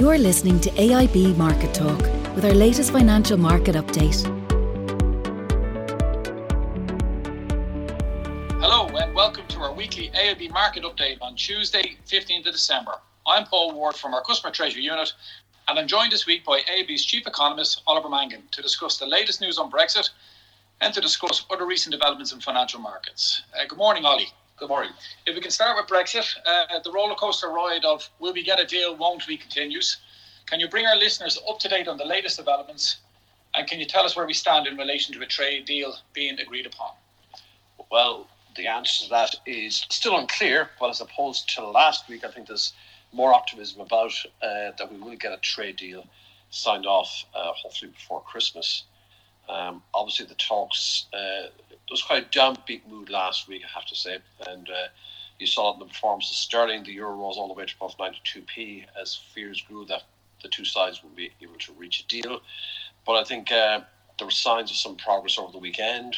You're listening to AIB Market Talk with our latest financial market update. Hello and welcome to our weekly AIB Market Update on Tuesday, 15th of December. I'm Paul Ward from our Customer Treasury Unit and I'm joined this week by AIB's Chief Economist, Oliver Mangan, to discuss the latest news on Brexit and to discuss other recent developments in financial markets. Uh, good morning, Ollie. Good morning. If we can start with Brexit, uh, the rollercoaster ride of will we get a deal, won't we continues. Can you bring our listeners up to date on the latest developments and can you tell us where we stand in relation to a trade deal being agreed upon? Well, the answer to that is still unclear, but as opposed to last week, I think there's more optimism about uh, that we will get a trade deal signed off uh, hopefully before Christmas. Um, obviously, the talks uh, there was quite a downbeat mood last week, I have to say, and uh, you saw it in the performance of sterling. The euro rose all the way to above 92p as fears grew that the two sides would be able to reach a deal. But I think uh, there were signs of some progress over the weekend.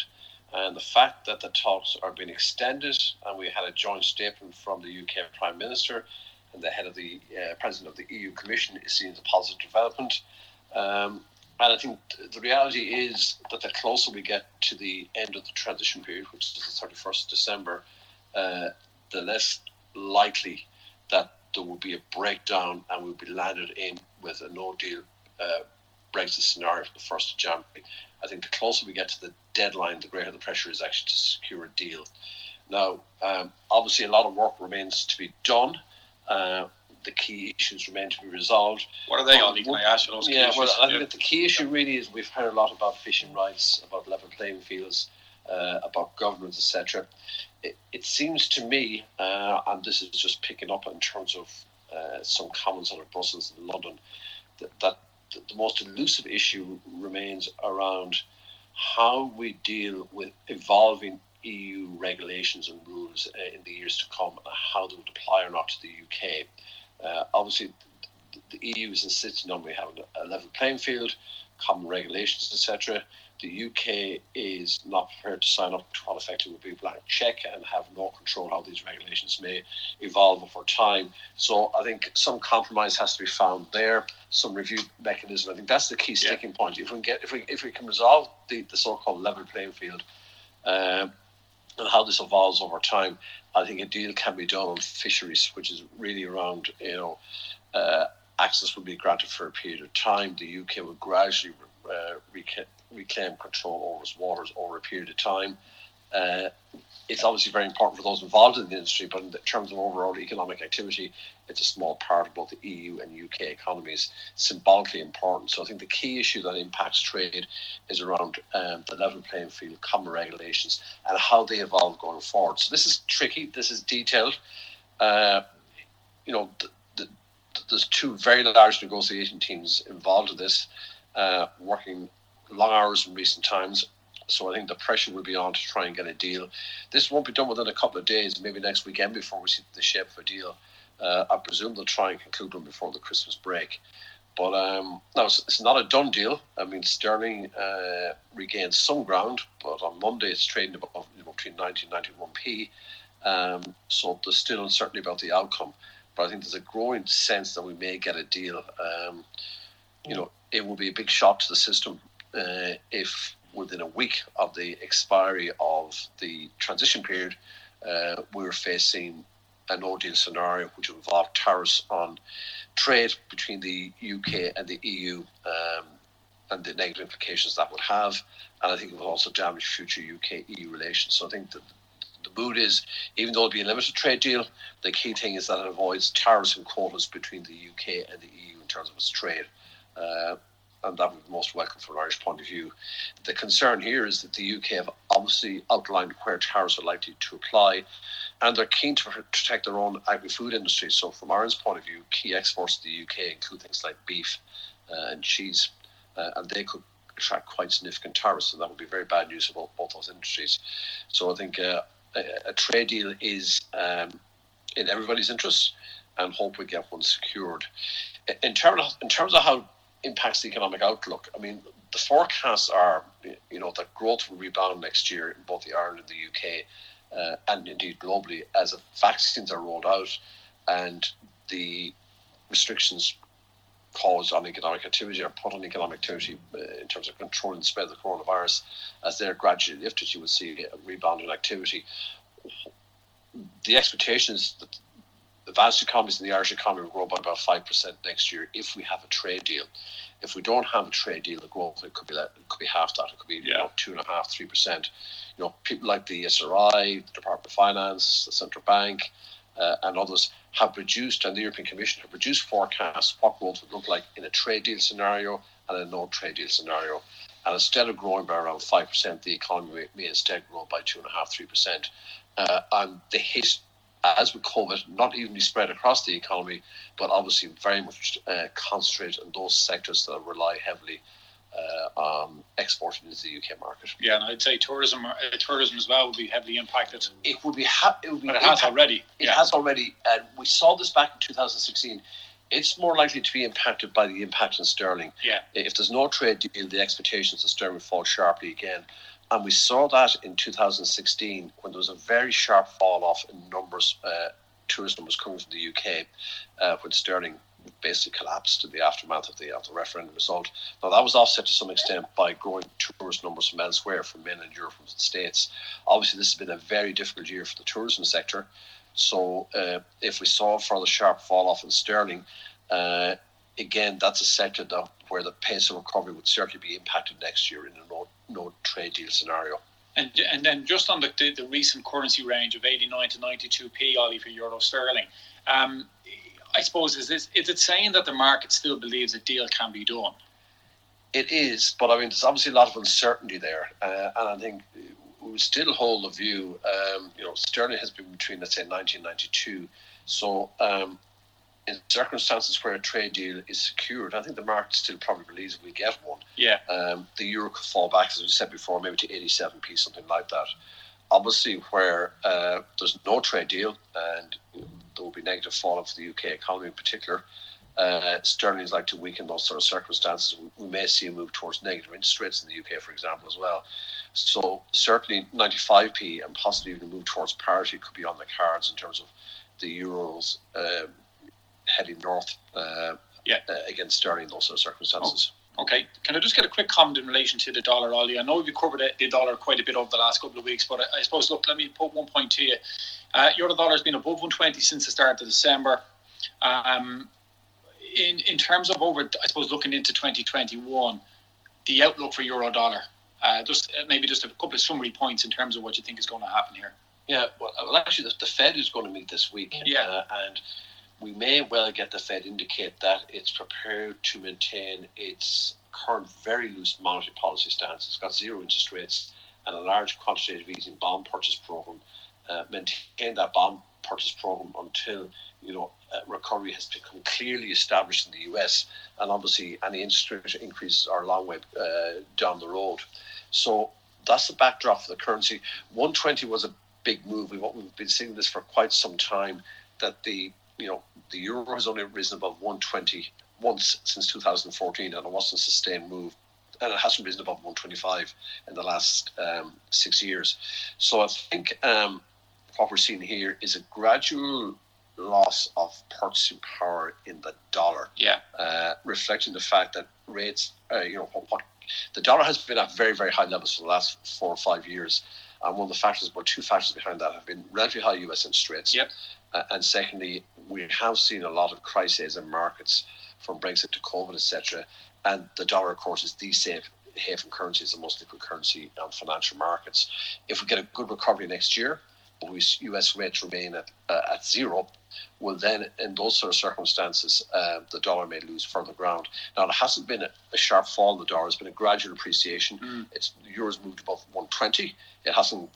And the fact that the talks are being extended, and we had a joint statement from the UK Prime Minister and the head of the uh, president of the EU Commission is seen as a positive development. Um, and I think the reality is that the closer we get to the end of the transition period, which is the 31st of December, uh, the less likely that there will be a breakdown and we'll be landed in with a no deal uh, Brexit scenario for the 1st of January. I think the closer we get to the deadline, the greater the pressure is actually to secure a deal. Now, um, obviously, a lot of work remains to be done. Uh, the key issues remain to be resolved. What are they, Can I ask you those yeah, well, I think the key issue really is we've heard a lot about fishing rights, about level playing fields, uh, about governance, etc. It, it, seems to me, uh, and this is just picking up in terms of uh, some comments out of Brussels and London, that, that the most elusive issue remains around how we deal with evolving EU regulations and rules uh, in the years to come, how they would apply or not to the UK. Uh, obviously, the, the EU is insisting on we have a level playing field, common regulations, etc. The UK is not prepared to sign up to what effectively would be a blank check and have no control how these regulations may evolve over time. So I think some compromise has to be found there, some review mechanism. I think that's the key sticking yeah. point. If we can get, if we if we can resolve the, the so-called level playing field. Uh, and how this evolves over time, I think a deal can be done on fisheries, which is really around, you know, uh, access will be granted for a period of time. The UK will gradually uh, reclaim control over its waters over a period of time. Uh, it's obviously very important for those involved in the industry, but in terms of overall economic activity, it's a small part of both the EU and UK economies, symbolically important. So I think the key issue that impacts trade is around um, the level playing field, common regulations, and how they evolve going forward. So this is tricky, this is detailed. Uh, you know, the, the, there's two very large negotiation teams involved in this, uh, working long hours in recent times so I think the pressure will be on to try and get a deal. This won't be done within a couple of days, maybe next weekend before we see the shape of a deal. Uh, I presume they'll try and conclude them before the Christmas break. But um, no, it's, it's, not a done deal. I mean, sterling uh, regained some ground, but on Monday it's trading above you know, between 90 and 91p. Um, so there's still uncertainty about the outcome. But I think there's a growing sense that we may get a deal. Um, you know, it will be a big shock to the system uh, if within a week of the expiry of the transition period, uh, we were facing an no deal scenario which involved tariffs on trade between the UK and the EU um, and the negative implications that would have. And I think it would also damage future UK EU relations. So I think that the mood is, even though it'll be a limited trade deal, the key thing is that it avoids tariffs and quotas between the UK and the EU in terms of its trade. Uh, and that would be most welcome from an Irish point of view. The concern here is that the UK have obviously outlined where tariffs are likely to apply, and they're keen to protect their own agri-food industry. So, from Ireland's point of view, key exports to the UK include things like beef uh, and cheese, uh, and they could attract quite significant tariffs, and that would be very bad news for both those industries. So, I think uh, a, a, trade deal is um, in everybody's interest, and hope we get one secured. In terms of, in terms of how impacts the economic outlook. I mean, the forecasts are, you know, that growth will rebound next year in both the Ireland and the UK, uh, and indeed globally, as vaccines are rolled out and the restrictions caused on economic activity or put on economic activity uh, in terms of controlling the spread of the coronavirus, as they're gradually lifted, you will see a rebound in activity. The expectation is that vast economies in the Irish economy will grow by about 5% next year if we have a trade deal. If we don't have a trade deal, the growth it could be it could be half that. It could be yeah. you know two and a half, three percent. You know, people like the ESRI, the Department of Finance, the central bank, uh, and others have reduced, and the European Commission have reduced forecasts what growth would look like in a trade deal scenario and a no trade deal scenario. And instead of growing by around 5%, the economy may, instead grow by 2.5%, 3%. Uh, and the hit, as with COVID, not evenly spread across the economy, but obviously very much uh, concentrated in those sectors that rely heavily uh, um, exporting into the UK market. Yeah, and I'd say tourism, uh, tourism as well, will be heavily impacted. It would be. Ha- it would be. It has already. It yeah. has already, and we saw this back in 2016. It's more likely to be impacted by the impact on sterling. Yeah. If there's no trade deal, the expectations of sterling fall sharply again. And we saw that in 2016 when there was a very sharp fall off in numbers, uh, tourist numbers coming from the UK, uh, when sterling basically collapsed in the aftermath of the, of the referendum result. Now, that was offset to some extent by growing tourist numbers from elsewhere, from mainland Europe, from the States. Obviously, this has been a very difficult year for the tourism sector. So, uh, if we saw a further sharp fall off in sterling, uh, again, that's a sector that, where the pace of recovery would certainly be impacted next year in a no, trade deal scenario. And, and then just on the, the, the recent currency range of 89 to 92p, Ollie, for euro sterling, um, I suppose is this is it saying that the market still believes a deal can be done? It is, but I mean, there's obviously a lot of uncertainty there, uh, and I think we still hold the view. Um, you know, sterling has been between let's say 1992, so. Um, in circumstances where a trade deal is secured, I think the market still probably believes we get one. Yeah. Um, the euro could fall back, as we said before, maybe to 87p, something like that. Obviously, where uh, there's no trade deal and there will be negative fallout for the UK economy in particular. Uh, sterling is like to weaken those sort of circumstances. We, we may see a move towards negative interest rates in the UK, for example, as well. So certainly 95p and possibly even a move towards parity could be on the cards in terms of the euros uh, heading north uh, yeah. Uh, against sterling in those sort of circumstances. Oh. Okay, can I just get a quick comment in relation to the dollar, Ollie? I know we've covered the dollar quite a bit over the last couple of weeks, but I, I suppose, look, let me put one point to you. Uh, euro dollar has been above 120 since the start of December. Um, in in terms of over, I suppose, looking into 2021, the outlook for euro dollar. Uh, just uh, maybe just a couple of summary points in terms of what you think is going to happen here. Yeah, well, well actually, the, the Fed is going to meet this week. Yeah, uh, and we may well get the Fed indicate that it's prepared to maintain its current very loose monetary policy stance. It's got zero interest rates and a large quantitative easing bond purchase program uh, maintain that bond purchase program until you know uh, recovery has become clearly established in the US, and obviously any interest rate increases are a long way uh, down the road. So that's the backdrop for the currency. 120 was a big move. We've, we've been seeing this for quite some time. That the you know the euro has only risen above 120 once since 2014, and it wasn't a sustained move and it hasn't risen above 125 in the last um, six years. So I think um, what we're seeing here is a gradual loss of purchasing power in the dollar. Yeah. Uh, reflecting the fact that rates, uh, you know, what, what, the dollar has been at very, very high levels for the last four or five years. And one of the factors, or two factors behind that, have been relatively high US interest rates. Yep. Uh, and secondly, we have seen a lot of crises in markets from Brexit to COVID, etc. And the dollar, of course, is the safe haven currency, is the most liquid currency on financial markets. If we get a good recovery next year, but US rates remain at, uh, at zero, well, then in those sort of circumstances, uh, the dollar may lose further ground. Now, it hasn't been a, a sharp fall in the dollar, it's been a gradual appreciation. Mm. It's the euro's moved above 120. It hasn't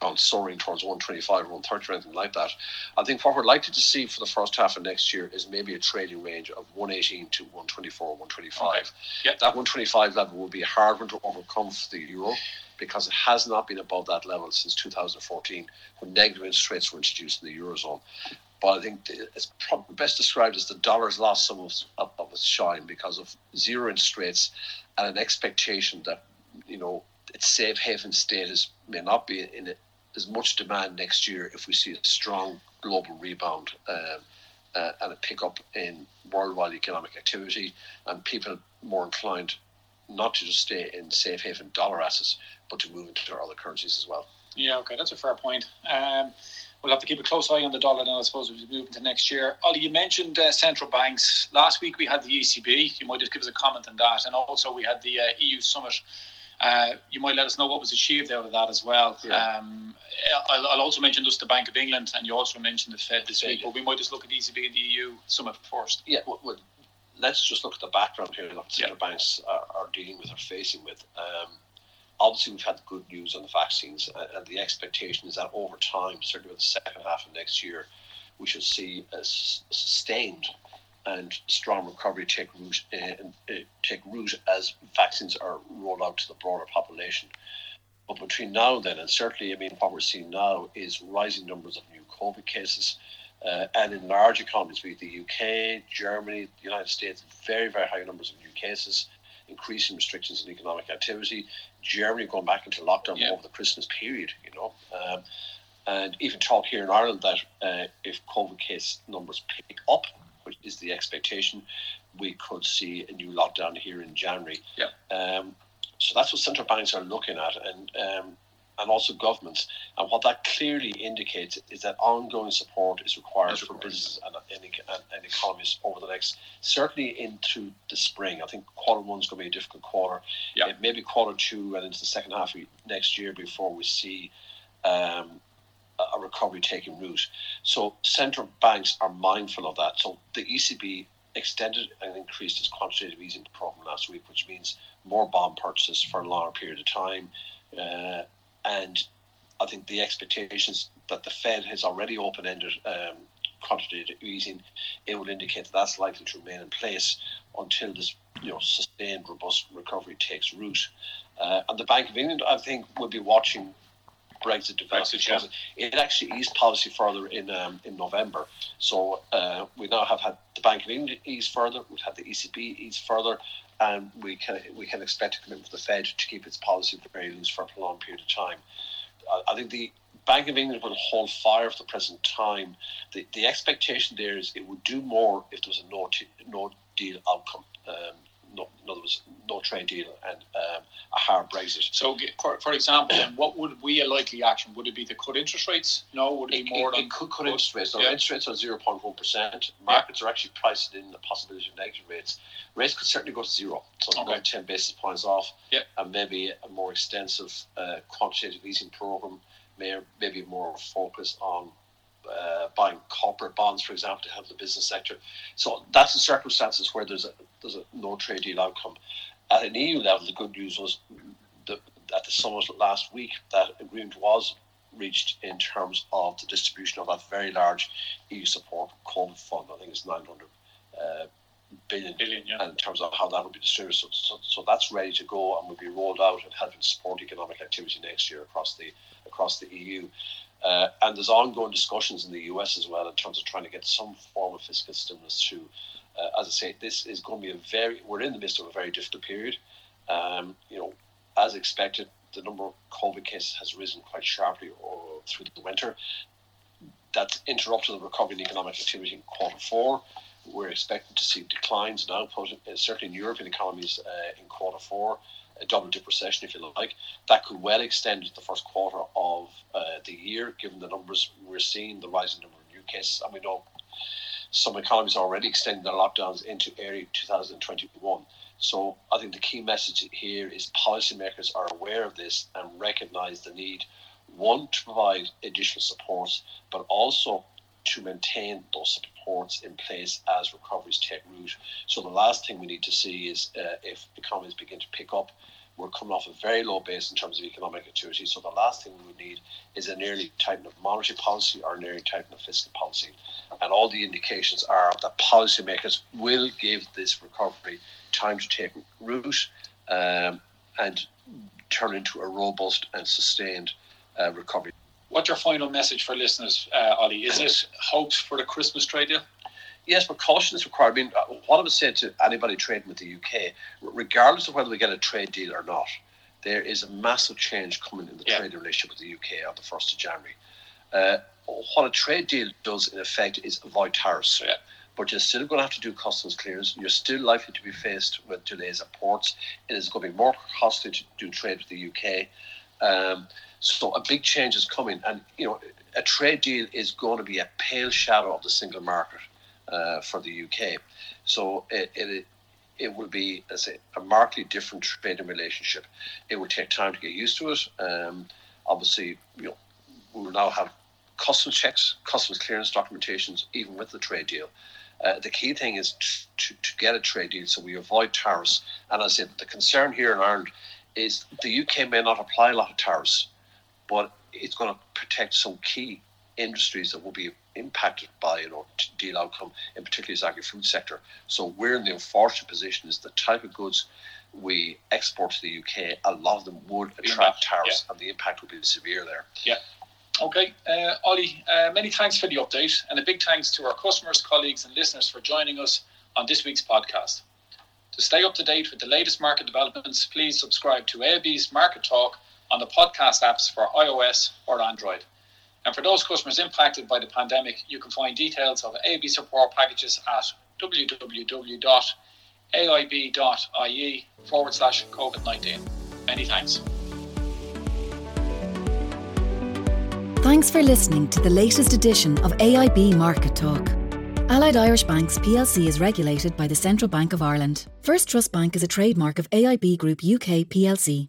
gone soaring towards 125 or 130 or anything like that. I think what we're likely to see for the first half of next year is maybe a trading range of 118 to 124, 125. Okay. Yep. That 125 level will be a hard one to overcome for the euro because it has not been above that level since 2014 when negative interest rates were introduced in the eurozone. But I think it's probably best described as the dollar's lost some of, of its shine because of zero interest rates and an expectation that you know its safe haven status may not be in as much demand next year if we see a strong global rebound. Um, uh, and a pickup in worldwide economic activity, and people more inclined not to just stay in safe haven dollar assets, but to move into other currencies as well. Yeah, okay, that's a fair point. Um, we'll have to keep a close eye on the dollar now, I suppose, as we move into next year. Ollie, you mentioned uh, central banks. Last week we had the ECB. You might just give us a comment on that. And also we had the uh, EU summit. Uh, you might let us know what was achieved out of that as well. Yeah. Um, I'll, I'll, also mention just the Bank of England, and you also mentioned the Fed this week, but we might just look at ECB and the EU summit first. Yeah, well, well let's just look at the background here that central yeah. banks are, are, dealing with or facing with. Um, obviously we've had good news on the vaccines, and the expectation is that over time, certainly with the second half of next year, we should see a sustained and strong recovery take root, uh, uh, take root as vaccines are rolled out to the broader population. But between now and then, and certainly, I mean, what we're seeing now is rising numbers of new COVID cases. Uh, and in large economies, be it the UK, Germany, the United States, very, very high numbers of new cases increasing restrictions in economic activity. Germany going back into lockdown yeah. over the Christmas period, you know. Um, and even talk here in Ireland that uh, if COVID case numbers pick up, which is the expectation, we could see a new lockdown here in January. Yeah. Um, so that's what central banks are looking at, and um, and also governments. And what that clearly indicates is that ongoing support is required for businesses and, and, and, economies over the next, certainly into the spring. I think quarter one is going to be a difficult quarter. Yeah. Maybe quarter two and into the second half of next year before we see um, a recovery taking root. So central banks are mindful of that. So the ECB extended and increased its quantitative easing program last week, which means more bond purchases for a longer period of time. Uh, and I think the expectations that the Fed has already open ended um, quantitative easing, it will indicate that that's likely to remain in place until this you know sustained robust recovery takes root. Uh, and the Bank of England, I think, will be watching Brexit develop because yeah. it actually eased policy further in um, in November. So uh, we now have had the Bank of England ease further, we've had the ECB ease further, and we can we can expect a commitment from the Fed to keep its policy very loose for a prolonged period of time. I, I think the Bank of England will hold fire for the present time. The the expectation there is it would do more if there was a no t- no deal outcome. Um, no, in other words, no trade deal and um, a hard Brexit. So, for, for example, what would be a likely action? Would it be to cut interest rates? No, would it, it be more it, than it could cut interest rates? So yeah. interest rates are zero point one percent. Markets yeah. are actually priced in the possibility of negative rates. Rates could certainly go to zero, so okay. ten basis points off, yeah. and maybe a more extensive uh, quantitative easing program, may maybe more focus on uh, buying corporate bonds, for example, to help the business sector. So that's the circumstances where there's a there's a no trade deal outcome. At an EU level, the good news was the, at the summit last week that agreement was reached in terms of the distribution of that very large EU support COVID fund. I think it's 900 uh, billion, billion yeah. in terms of how that will be distributed. So, so, so, that's ready to go and will be rolled out and helping support economic activity next year across the across the EU. Uh, and there's ongoing discussions in the US as well in terms of trying to get some form of fiscal stimulus through. Uh, as I say, this is going to be a very, we're in the midst of a very difficult period. Um, you know, as expected, the number of COVID cases has risen quite sharply through the winter. That's interrupted the recovery in economic activity in quarter four. We're expecting to see declines in output, uh, certainly in European economies uh, in quarter four a double dip recession, if you like. That could well extend to the first quarter of uh, the year, given the numbers we're seeing, the rising number of new cases. And we know some economies are already extending their lockdowns into early 2021. So I think the key message here is policymakers are aware of this and recognise the need, one, to provide additional support, but also to maintain those supports in place as recoveries take root. So the last thing we need to see is uh, if economies begin to pick up, we're coming off a very low base in terms of economic activity. So the last thing we would need is an early tightening of monetary policy or an early tightening of fiscal policy. And all the indications are that policymakers will give this recovery time to take root um, and turn into a robust and sustained uh, recovery. What's your final message for listeners, uh, Ollie? Is it hopes for the Christmas trade deal? Yes, but caution is required. I mean, uh, what I would say to anybody trading with the UK, regardless of whether we get a trade deal or not, there is a massive change coming in the yeah. trading relationship with the UK on the 1st of January. Uh, what a trade deal does in effect is avoid tariffs. Yeah. But you're still going to have to do customs clearance. You're still likely to be faced with delays at ports. It is going to be more costly to do trade with the UK. Um, so a big change is coming, and you know, a trade deal is going to be a pale shadow of the single market uh, for the UK. So it, it it will be as a, a markedly different trading relationship. It will take time to get used to it. Um, obviously, you know, we will now have customs checks, customs clearance documentations, even with the trade deal. Uh, the key thing is to, to, to, get a trade deal so we avoid tariffs. And as I said, the concern here in Ireland is the UK may not apply a lot of tariffs, but it's going to protect some key industries that will be impacted by you know deal outcome, in particular the agri-food sector. So we're in the unfortunate position is the type of goods we export to the UK, a lot of them would attract tariffs, yeah. and the impact would be severe there. Yeah. Okay, uh, Ollie, uh, many thanks for the update, and a big thanks to our customers, colleagues, and listeners for joining us on this week's podcast. To stay up to date with the latest market developments, please subscribe to AIB's Market Talk on the podcast apps for iOS or Android. And for those customers impacted by the pandemic, you can find details of AIB support packages at www.aib.ie forward slash COVID 19. Many thanks. Thanks for listening to the latest edition of AIB Market Talk. Allied Irish Banks plc is regulated by the Central Bank of Ireland. First Trust Bank is a trademark of AIB Group UK plc